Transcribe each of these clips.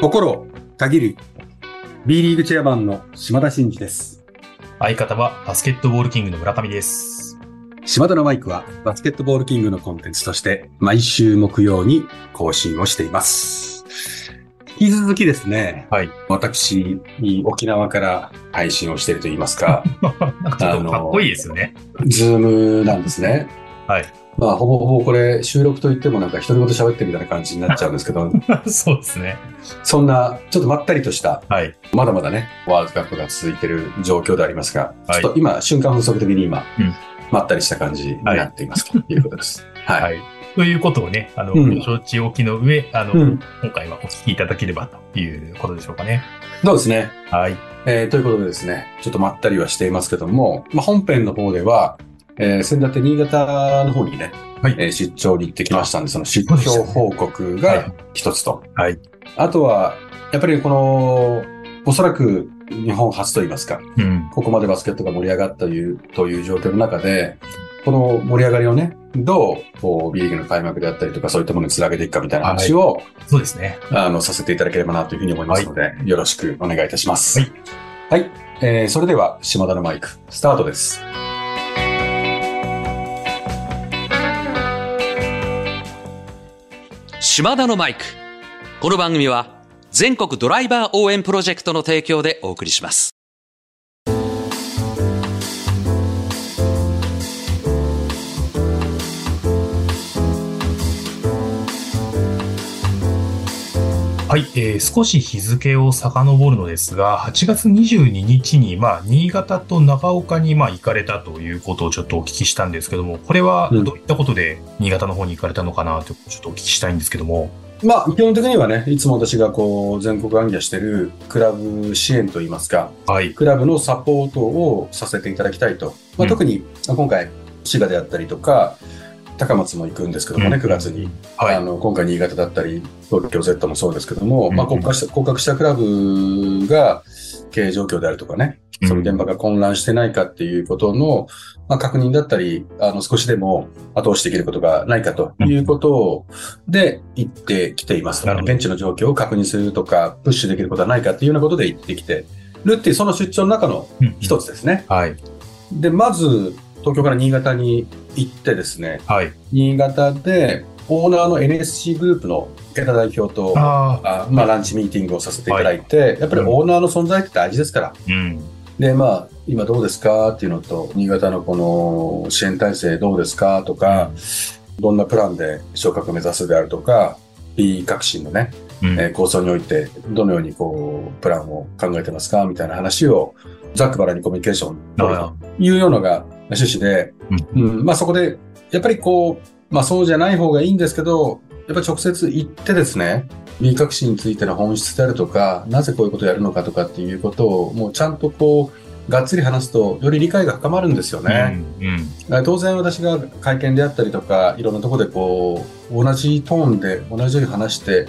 心をたぎる B リーグチェアマンの島田真二です。相方はバスケットボールキングの村上です。島田のマイクはバスケットボールキングのコンテンツとして毎週木曜に更新をしています。引き続きですね、はい。私、沖縄から配信をしていると言いますか、なんかちょっとかっこいいですよね。 Zoom なんですね。はい。まあ、ほぼほぼこれ収録といってもなんか独り言喋ってるみたいな感じになっちゃうんですけど、そうですね。そんなちょっとまったりとしたはい。まだまだね、ワールドカップが続いている状況でありますが、はいちょっと今、瞬間風速的に今、うんまったりした感じになっていますということです。はい。はい。ということをね、あの、うんご承知おきの上、あの、うん。今回はお聞きいただければということでしょうかね。そうですね。はい。えーということでですね、ちょっとまったりはしていますけども、まあ、本編の方では、えー、先立って新潟の方にね、はいえー出張に行ってきましたんで、その出張報告はがい一つと。はい。あとは、やっぱりこの、おそらく日本初といいますか、うん。ここまでバスケットが盛り上がったという、という状況の中で、この盛り上がりをね、どう、こう、B リーグの開幕であったりとか、そういったものにつなげていくかみたいな話を、そうですね。あの、させていただければなというふうに思いますので、よろしくお願いいたします。はい。えー、それでは、島田のマイク、スタートです。島田のマイク。この番組は全国ドライバー応援プロジェクトの提供でお送りします。はい、えー少し日付を遡るのですが、8月22日に、まあ、新潟と長岡に、まあ、行かれたということをちょっとお聞きしたんですけども、これはうんどういったことで新潟の方に行かれたのかなと、ちょっとお聞きしたいんですけども。まあ、基本的にはね、いつも私がこう、全国暗記しているクラブ支援といいますか、はい。クラブのサポートをさせていただきたいと。まあ、うん特に、まあ今回、滋賀であったりとか、高松も行くんですけどもね、うん9月に。はい。あの、今回新潟だったり、東京 Z もそうですけども、うんまあ、国家した、降格したクラブが経営状況であるとかね、その現場が混乱してないかっていうことの、まあ、確認だったり、あの、少しでも後押しできることがないかということを、で、言ってきています現地の状況を確認するとか、プッシュできることはないかっていうようなことで言ってきてるっていう、その出張の中のうん一つですね。はい。で、まず、東京から新潟に行ってですね、はい。新潟で、オーナーの NSC グループの池田代表と、ああまあ、ランチミーティングをさせていただいて、やっぱりオーナーの存在って大事ですから。あ。うん。で、まあ、今どうですかっていうのと、新潟のこの支援体制どうですかとか、どんなプランで昇格を目指すであるとか、B 革新のね、うんえー構想において、どのようにこう、プランを考えてますかみたいな話を、ざっくばらんにコミュニケーションというようなのが趣旨で、うんまあそこで、やっぱりこう、まあそうじゃない方がいいんですけど、やっぱり直接行ってですね、B 革新についての本質であるとか、なぜこういうことをやるのかとかっていうことを、もうちゃんとこう、がっつり話すと、より理解が深まるんですよね。うん。うん。当然私が会見であったりとか、いろんなところでこう、同じトーンで同じように話して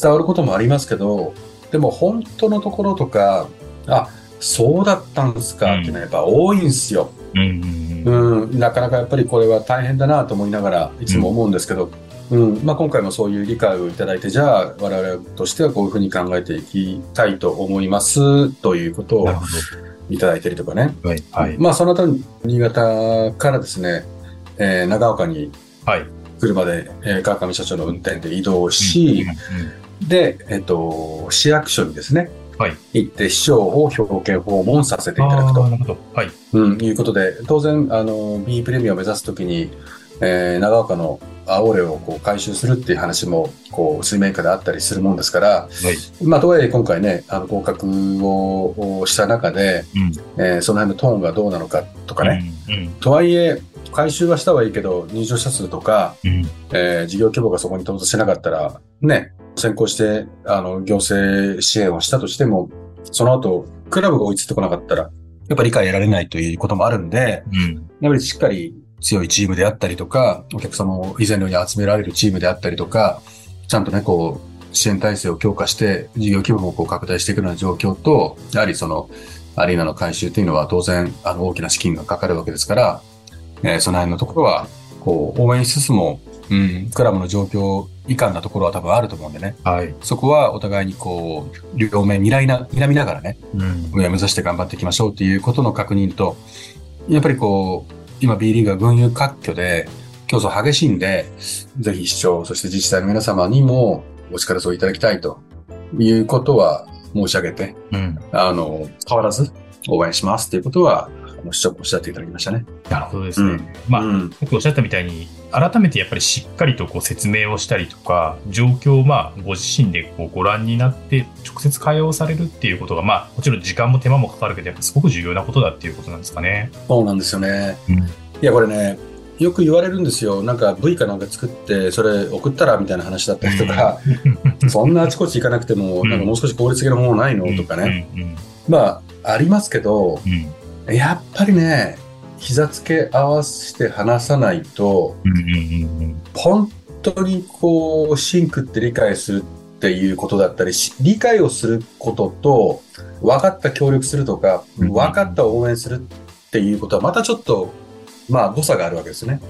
伝わることもありますけど、でも本当のところとか、あ、そうだったんですかっていうのはやっぱ多いんですよ。うん。うん。うん、なかなかやっぱりこれは大変だなと思いながらいつも思うんですけど、うんまあ、今回もそういう理解をいただいて、じゃあ我々としてはこういうふうに考えていきたいと思いますということをいただいてりとかね。ど。はい。はい。まあその後に新潟からですね、えー長岡にはい。車で、えー川上社長の運転で移動し、で、えっ、と、市役所にですね、はい行って市長を表敬訪問させていあただくと。はい。うん、いうことで、当然、あの、B プレミアを目指すときに、えー長岡のアオレをこう回収するっていう話も、こう、水面下であったりするもんですから、はい。まあ、とはいえ今回ね、あの、合格ををした中で、うん。えーその辺のトーンがどうなのかとかね、うん。とはいえ、回収はしたはいいけど、入場者数とか、うん。えー事業規模がそこに到達しなかったら、ね、先行して、あの、行政支援をしたとしても、その後、クラブが追いついてこなかったら、やっぱり理解得られないということもあるんで、うん。やっぱりしっかり強いチームであったりとか、お客様を以前のように集められるチームであったりとか、ちゃんとね、こう、支援体制を強化して、事業規模もこう拡大していくような状況と、やはりその、アリーナの改修というのは当然、あの、大きな資金がかかるわけですから、えーその辺のところは、こう、応援しつつも、うん、クラブの状況以下なところは多分あると思うんでね。はい。そこはお互いにこう、両面見らいな、睨みながらね、うん、上を目指して頑張っていきましょうっていうことの確認と、やっぱりこう、今 B リーグは群雄割拠で、競争激しいんで、ぜひ市長、そして自治体の皆様にもお力添えいただきたいということは申し上げて、うん、あの、変わらず応援しますということは、市長おっしゃっていただきましたね。なるほどですね。うん、まあ、うん、おっしゃったみたいに、改めてやっぱりしっかりとこう説明をしたりとか、状況をまあご自身でこうご覧になって、直接会話をされるっていうことが、まあ、もちろん時間も手間もかかるけど、やっぱすごく重要なことだっていうことなんですかね。そうなんですよね。うん、いや、これね、よく言われるんですよ。なんか V かなんか作って、それ送ったらみたいな話だったりとか、そんなあちこち行かなくても、なんかもう少し効率的なものないの？とかね。まあ、ありますけど、やっぱりね、膝つけ合わせて話さないと、本当にこう、シンクって理解するっていうことだったり、理解をすることと、分かった協力するとか、分かった応援するっていうことはまたちょっとまあ、誤差があるわけですよね。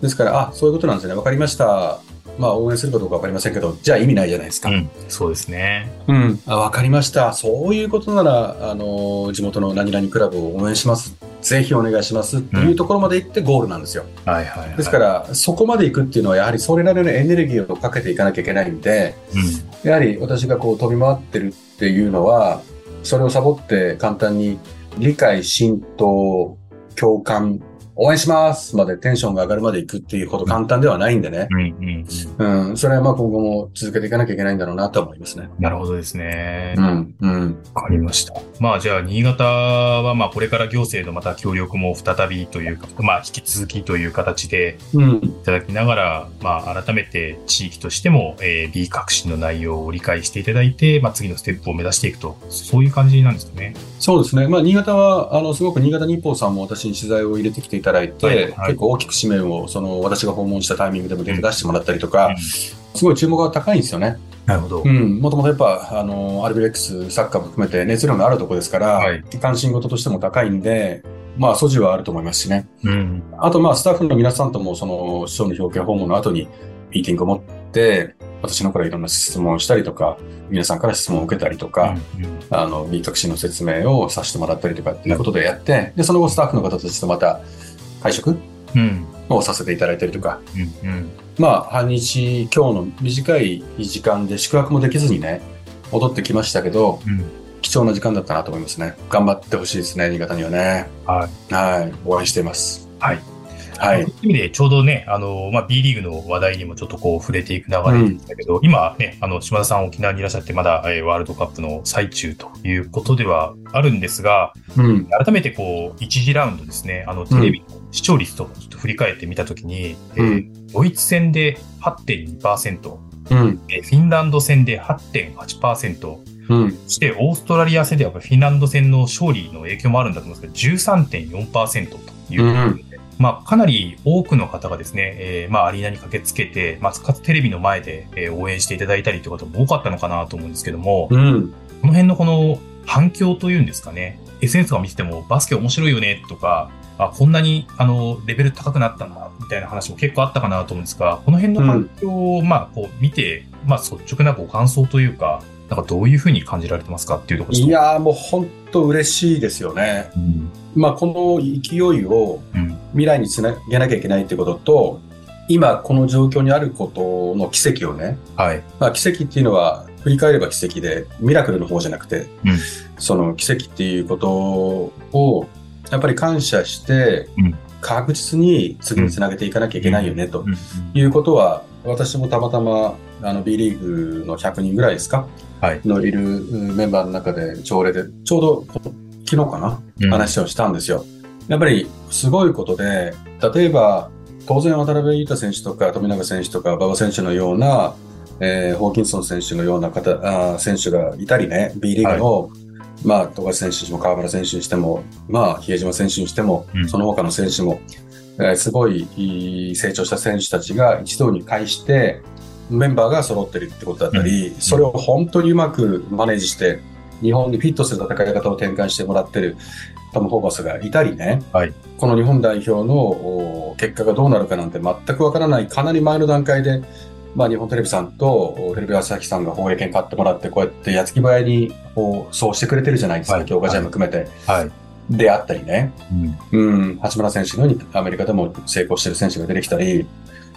ですから、あ、そういうことなんですね。わかりました。まあ、応援するかどうかわかりませんけど、じゃあ意味ないじゃないですか。うん、そうですね。うん。あ、わかりました。そういうことなら、あの、地元の何々クラブを応援します。ぜひお願いしますっていうところまで行ってゴールなんですよ。うん、はいはい、はい、ですから、そこまで行くっていうのは、やはりそれなりのエネルギーをかけていかなきゃいけないんで、うん、やはり私がこう飛び回ってるっていうのは、それをサボって簡単に理解、浸透、共感、応援しますまでテンションが上がるまで行くっていうほど簡単ではないんでね。うん、うん、それはまあ今後も続けていかなきゃいけないんだろうなと思いますね。なるほどですね。うん、うん。わかりました。まあじゃあ、新潟はまあこれから行政のまた協力も再びというか、まあ引き続きという形でいただきながら、うん、まあ改めて地域としても、えー、B 革新の内容を理解していただいて、まあ次のステップを目指していくと、そういう感じなんですかね。そうですね。まあ新潟は、あの、すごく新潟日報さんも私に取材を入れてきていただいて、はいはい、結構大きく紙面を、その、私が訪問したタイミングでも出してもらったりとか、うん、すごい注目が高いんですよね。なるほど。うん。もともとやっぱ、あの、アルビレックスサッカーも含めて熱量のあるところですから、はい、関心事としても高いんで、まあ、素地はあると思いますしね。うん。あと、まあ、スタッフの皆さんとも、その、市長の表敬訪問の後に、ミーティングを持って、私のからいろんな質問をしたりとか、皆さんから質問を受けたりとか、うんうん、あの、B 革新の説明をさせてもらったりとかっていうことでやって、で、その後スタッフの方たちとまた会食？をさせていただいたりとか、うんうん、まあ、半日、今日の短い時間で宿泊もできずにね、戻ってきましたけど、うん、貴重な時間だったなと思いますね。頑張ってほしいですね、新潟にはね。はい。はい。応援しています。はい。はい。意味で、ちょうどね、あの、まあ、B リーグの話題にもちょっとこう触れていく流れでしたけど、うん、今ね、あの、島田さん沖縄にいらっしゃって、まだ、えー、ワールドカップの最中ということではあるんですが、うん、改めてこう、1次ラウンドですね、あの、テレビの視聴率とちょっと振り返ってみたときに、うん、えー、ドイツ戦で8.2%、うん、えー、フィンランド戦で8.8%、うん、そしてオーストラリア戦ではフィンランド戦の勝利の影響もあるんだと思うんですけど、13.4%ということで、まあ、かなり多くの方がですね、えー、まあ、アリーナに駆けつけて、まあ、かつテレビの前で、えー、応援していただいたりという方も多かったのかなと思うんですけども、うん、この辺のこの反響というんですかね、SNS が見ててもバスケ面白いよねとか、あ、こんなに、あの、レベル高くなったんだ、みたいな話も結構あったかなと思うんですが、この辺の反響を、まあ、こう、見て、まあ、率直なご感想というか、なんかどういうふうに感じられてますかっていうところいやもう本当嬉しいですよね。うん、まあ、この勢いを未来につなげなきゃいけないってことと、今この状況にあることの奇跡をね、はい。まあ、奇跡っていうのは振り返れば奇跡で、ミラクルの方じゃなくて、うん、その奇跡っていうことを、やっぱり感謝して、確実に次につなげていかなきゃいけないよね、ということは、私もたまたまあの B リーグの100人ぐらいですか、はい、のいるメンバーの中で朝礼で、ちょうど昨日かな、うん、話をしたんですよ。やっぱりすごいことで、例えば、当然渡辺裕太選手とか富永選手とか馬場選手のような、えー、ホーキンソン選手のような方あ選手がいたりね、B リーグの、はい、まあ、富樫選手にしても河村選手にしても、まあ、比江島選手にしても、うん、その他の選手も、えー、すごい成長した選手たちが一堂に会して、メンバーが揃ってるってことだったり、うん、それを本当にうまくマネージして、日本にフィットする戦い方を展開してもらってるトム・ホーバスがいたりね、はい、この日本代表の結果がどうなるかなんて全くわからない、かなり前の段階で、まあ、日本テレビさんとテレビ朝日さんが放映権買ってもらって、こうやって矢継ぎ早にこうそうしてくれてるじゃないですか、強化試合も含めて。はい。であったりね、うん、うん、八村選手のようにアメリカでも成功してる選手が出てきたり、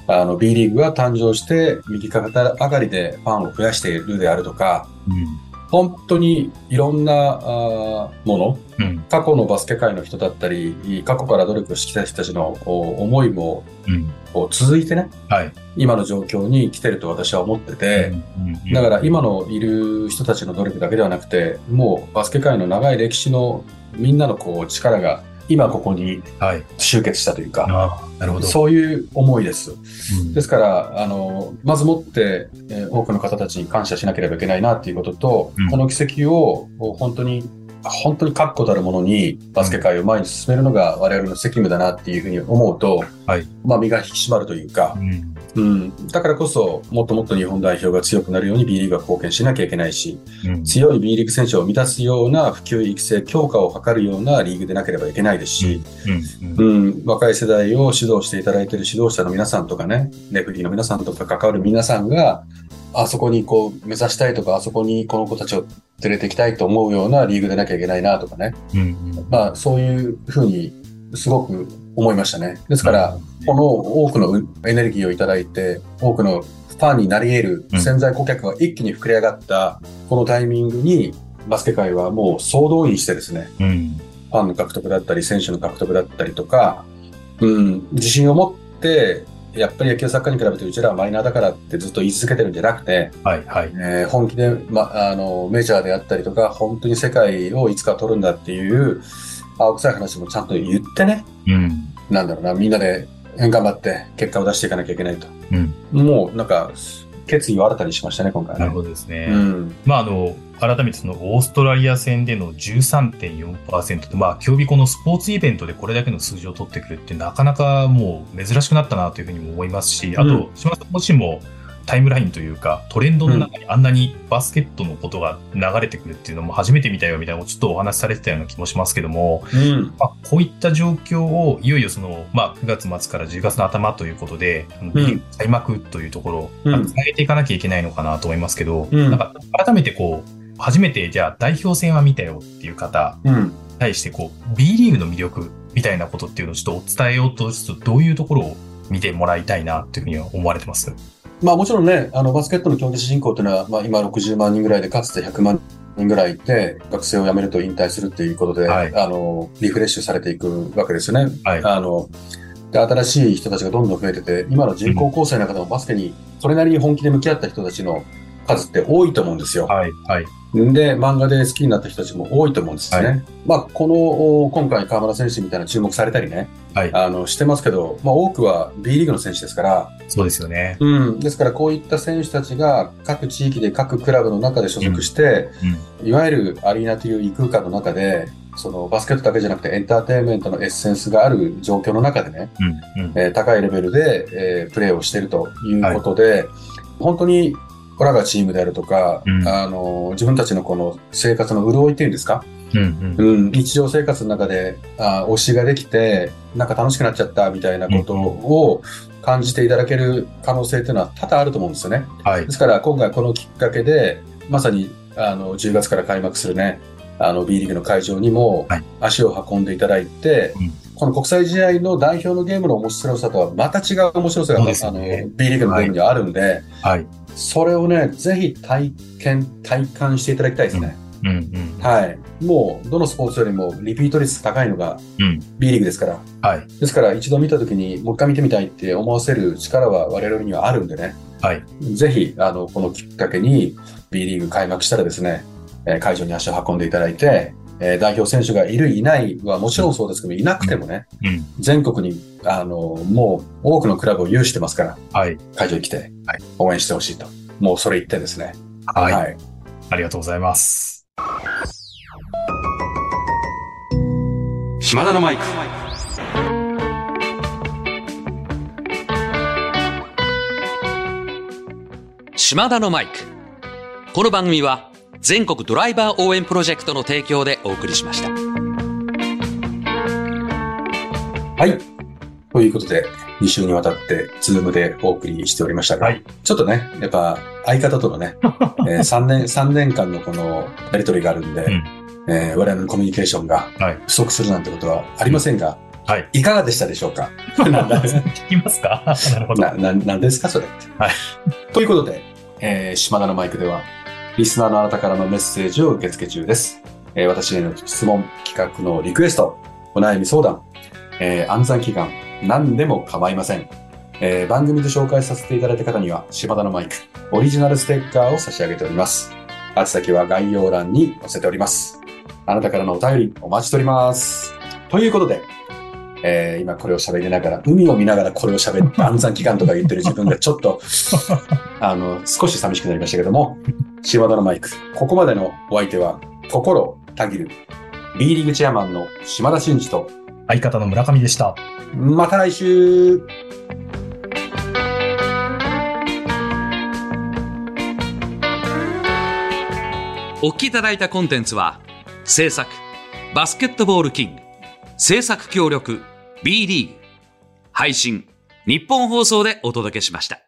あの B リーグが誕生して右肩上がりでファンを増やしているであるとか、うん、本当にいろんなあもの、うん、過去のバスケ界の人だったり、過去から努力してきた人たちの思いも、うん、続いてね、はい、今の状況に来てると私は思ってて、だから今のいる人たちの努力だけではなくて、もうバスケ界の長い歴史のみんなのこう力が今ここに集結したというか、はい、なるほど。そういう思いです。うん、ですから、あの、まずもって、えー、多くの方たちに感謝しなければいけないなっていうことと、うん、この奇跡を本当に本当に確固たるものにバスケ界を前に進めるのが我々の責務だなっていうふうに思うと、はい、まあ身が引き締まるというか、うん、うん、だからこそもっともっと日本代表が強くなるように B リーグが貢献しなきゃいけないし、うん、強い B リーグ選手を満たすような普及育成強化を図るようなリーグでなければいけないですし、うん、うん、若い世代を指導していただいている指導者の皆さんとかね、レフリーの皆さんとか関わる皆さんが、あそこにこう目指したいとか、あそこにこの子たちを連れて行きたいと思うようなリーグでなきゃいけないなとかね。うんうん、まあそういうふうにすごく思いましたね。ですから、この多くのエネルギーをいただいて、多くのファンになり得る潜在顧客が一気に膨れ上がったこのタイミングに、バスケ界はもう総動員してですね、うん、ファンの獲得だったり、選手の獲得だったりとか、うん、自信を持って、やっぱり野球サッカーに比べてうちらはマイナーだからってずっと言い続けてるんじゃなくて、はいはい。えー、本気で、ま、あのメジャーであったりとか、本当に世界をいつか取るんだっていう、青臭い話もちゃんと言ってね、うん、なんだろうな、みんなで頑張って結果を出していかなきゃいけないと。うん、もうなんか、決意を新たにしましたね、今回、ね、なるほどですね。うん、まあ、あの、改めてそのオーストラリア戦での13.4%と、まあ、競技このスポーツイベントでこれだけの数字を取ってくるってなかなかもう珍しくなったなというふうにも思いますし、あと、島田さん自身も、タイムラインというか、トレンドの中にあんなにバスケットのことが流れてくるっていうのも初めて見たよみたいなのをちょっとお話しされてたような気もしますけども、うん、まあ、こういった状況をいよいよその、まあ、9月末から10月の頭ということで、うん、開幕というところをつなげていかなきゃいけないのかなと思いますけど、うん、なんか改めてこう、初めてじゃあ代表戦は見たよっていう方に対してこう、B リーグの魅力みたいなことっていうのをちょっと伝えようと、ちょっとどういうところを見てもらいたいなというふうに思われてます？まあもちろんね、あのバスケットの競技人口というのは、まあ今60万人ぐらいで、かつて100万人ぐらいいて、学生を辞めると引退するっていうことで、はい、あの、リフレッシュされていくわけですよね。はい、あの、で、新しい人たちがどんどん増えてて、今の人口構成の中でもバスケにそれなりに本気で向き合った人たちの数って多いと思うんですよ。はい。はい。で、漫画で好きになった人たちも多いと思うんですね。はい、まあ、この、今回河村選手みたいな注目されたりね、はい。あの、してますけど、まあ、多くは B リーグの選手ですから。そうですよね。うん。ですから、こういった選手たちが各地域で各クラブの中で所属して、うんうん、いわゆるアリーナという異空間の中で、そのバスケットだけじゃなくてエンターテインメントのエッセンスがある状況の中でね、うんうん、えー、高いレベルで、えー、プレーをしているということで、はい、本当にこれがチームであるとか、うん、あの、自分たちのこの生活の潤いっていうんですか、うんうん、うん、日常生活の中であ推しができて、なんか楽しくなっちゃったみたいなことを感じていただける可能性っていうのは多々あると思うんですよね。はい、ですから今回このきっかけで、まさにあの10月から開幕するね、あの B リーグの会場にも足を運んでいただいて、はい、この国際試合の代表のゲームの面白さとはまた違う面白さが、ね、あの B リーグのゲームにはあるんで、はい、それをね、ぜひ体験、体感していただきたいですね。うんうんうん、はい。もう、どのスポーツよりもリピート率高いのが B リーグですから。はい。ですから、一度見たときにもう一回見てみたいって思わせる力は我々にはあるんでね。はい。ぜひ、あの、このきっかけに B リーグ開幕したらですね、え会場に足を運んでいただいて、え代表選手がいる、いないはもちろんそうですけど、いなくてもね、うん、全国に、あの、もう多くのクラブを有してますから、はい、会場に来て、応援してほしいと。もうそれ言ってですね。はい。はい、ありがとうございます。島田のマイク。島田のマイク。この番組は、全国ドライバー応援プロジェクトの提供でお送りしました。はい。とということで、2週にわたって、ズームでお送りしておりましたが、はい、ちょっとね、やっぱ、相方とのね、えー、3年、3年間のこのやりとりがあるんで、うん、えー、我々のコミュニケーションが不足するなんてことはありませんが、はい。いかがでしたでしょうか？聞きますか？なるほど。な、な、なんですかそれって。はい。ということで、えー、島田のマイクでは、リスナーのあなたからのメッセージを受け付け中です。えー、私への質問、企画のリクエスト、お悩み相談、えー、暗算祈願、何でも構いません。えー、番組で紹介させていただいた方には、柴田のマイク、オリジナルステッカーを差し上げております。あつ先は概要欄に載せております。あなたからのお便りお待ちしております。ということで、えー、今これを喋りながら、海を見ながらこれを喋って暗算祈願とか言ってる自分がちょっと、あの、少し寂しくなりましたけども、柴田のマイク、ここまでのお相手は、心たぎる、B リーグチェアマンの島田真二と、相方の村上でした。また来週。お聞きいただいたコンテンツは、制作、バスケットボールキング、制作協力、BD、配信、日本放送でお届けしました。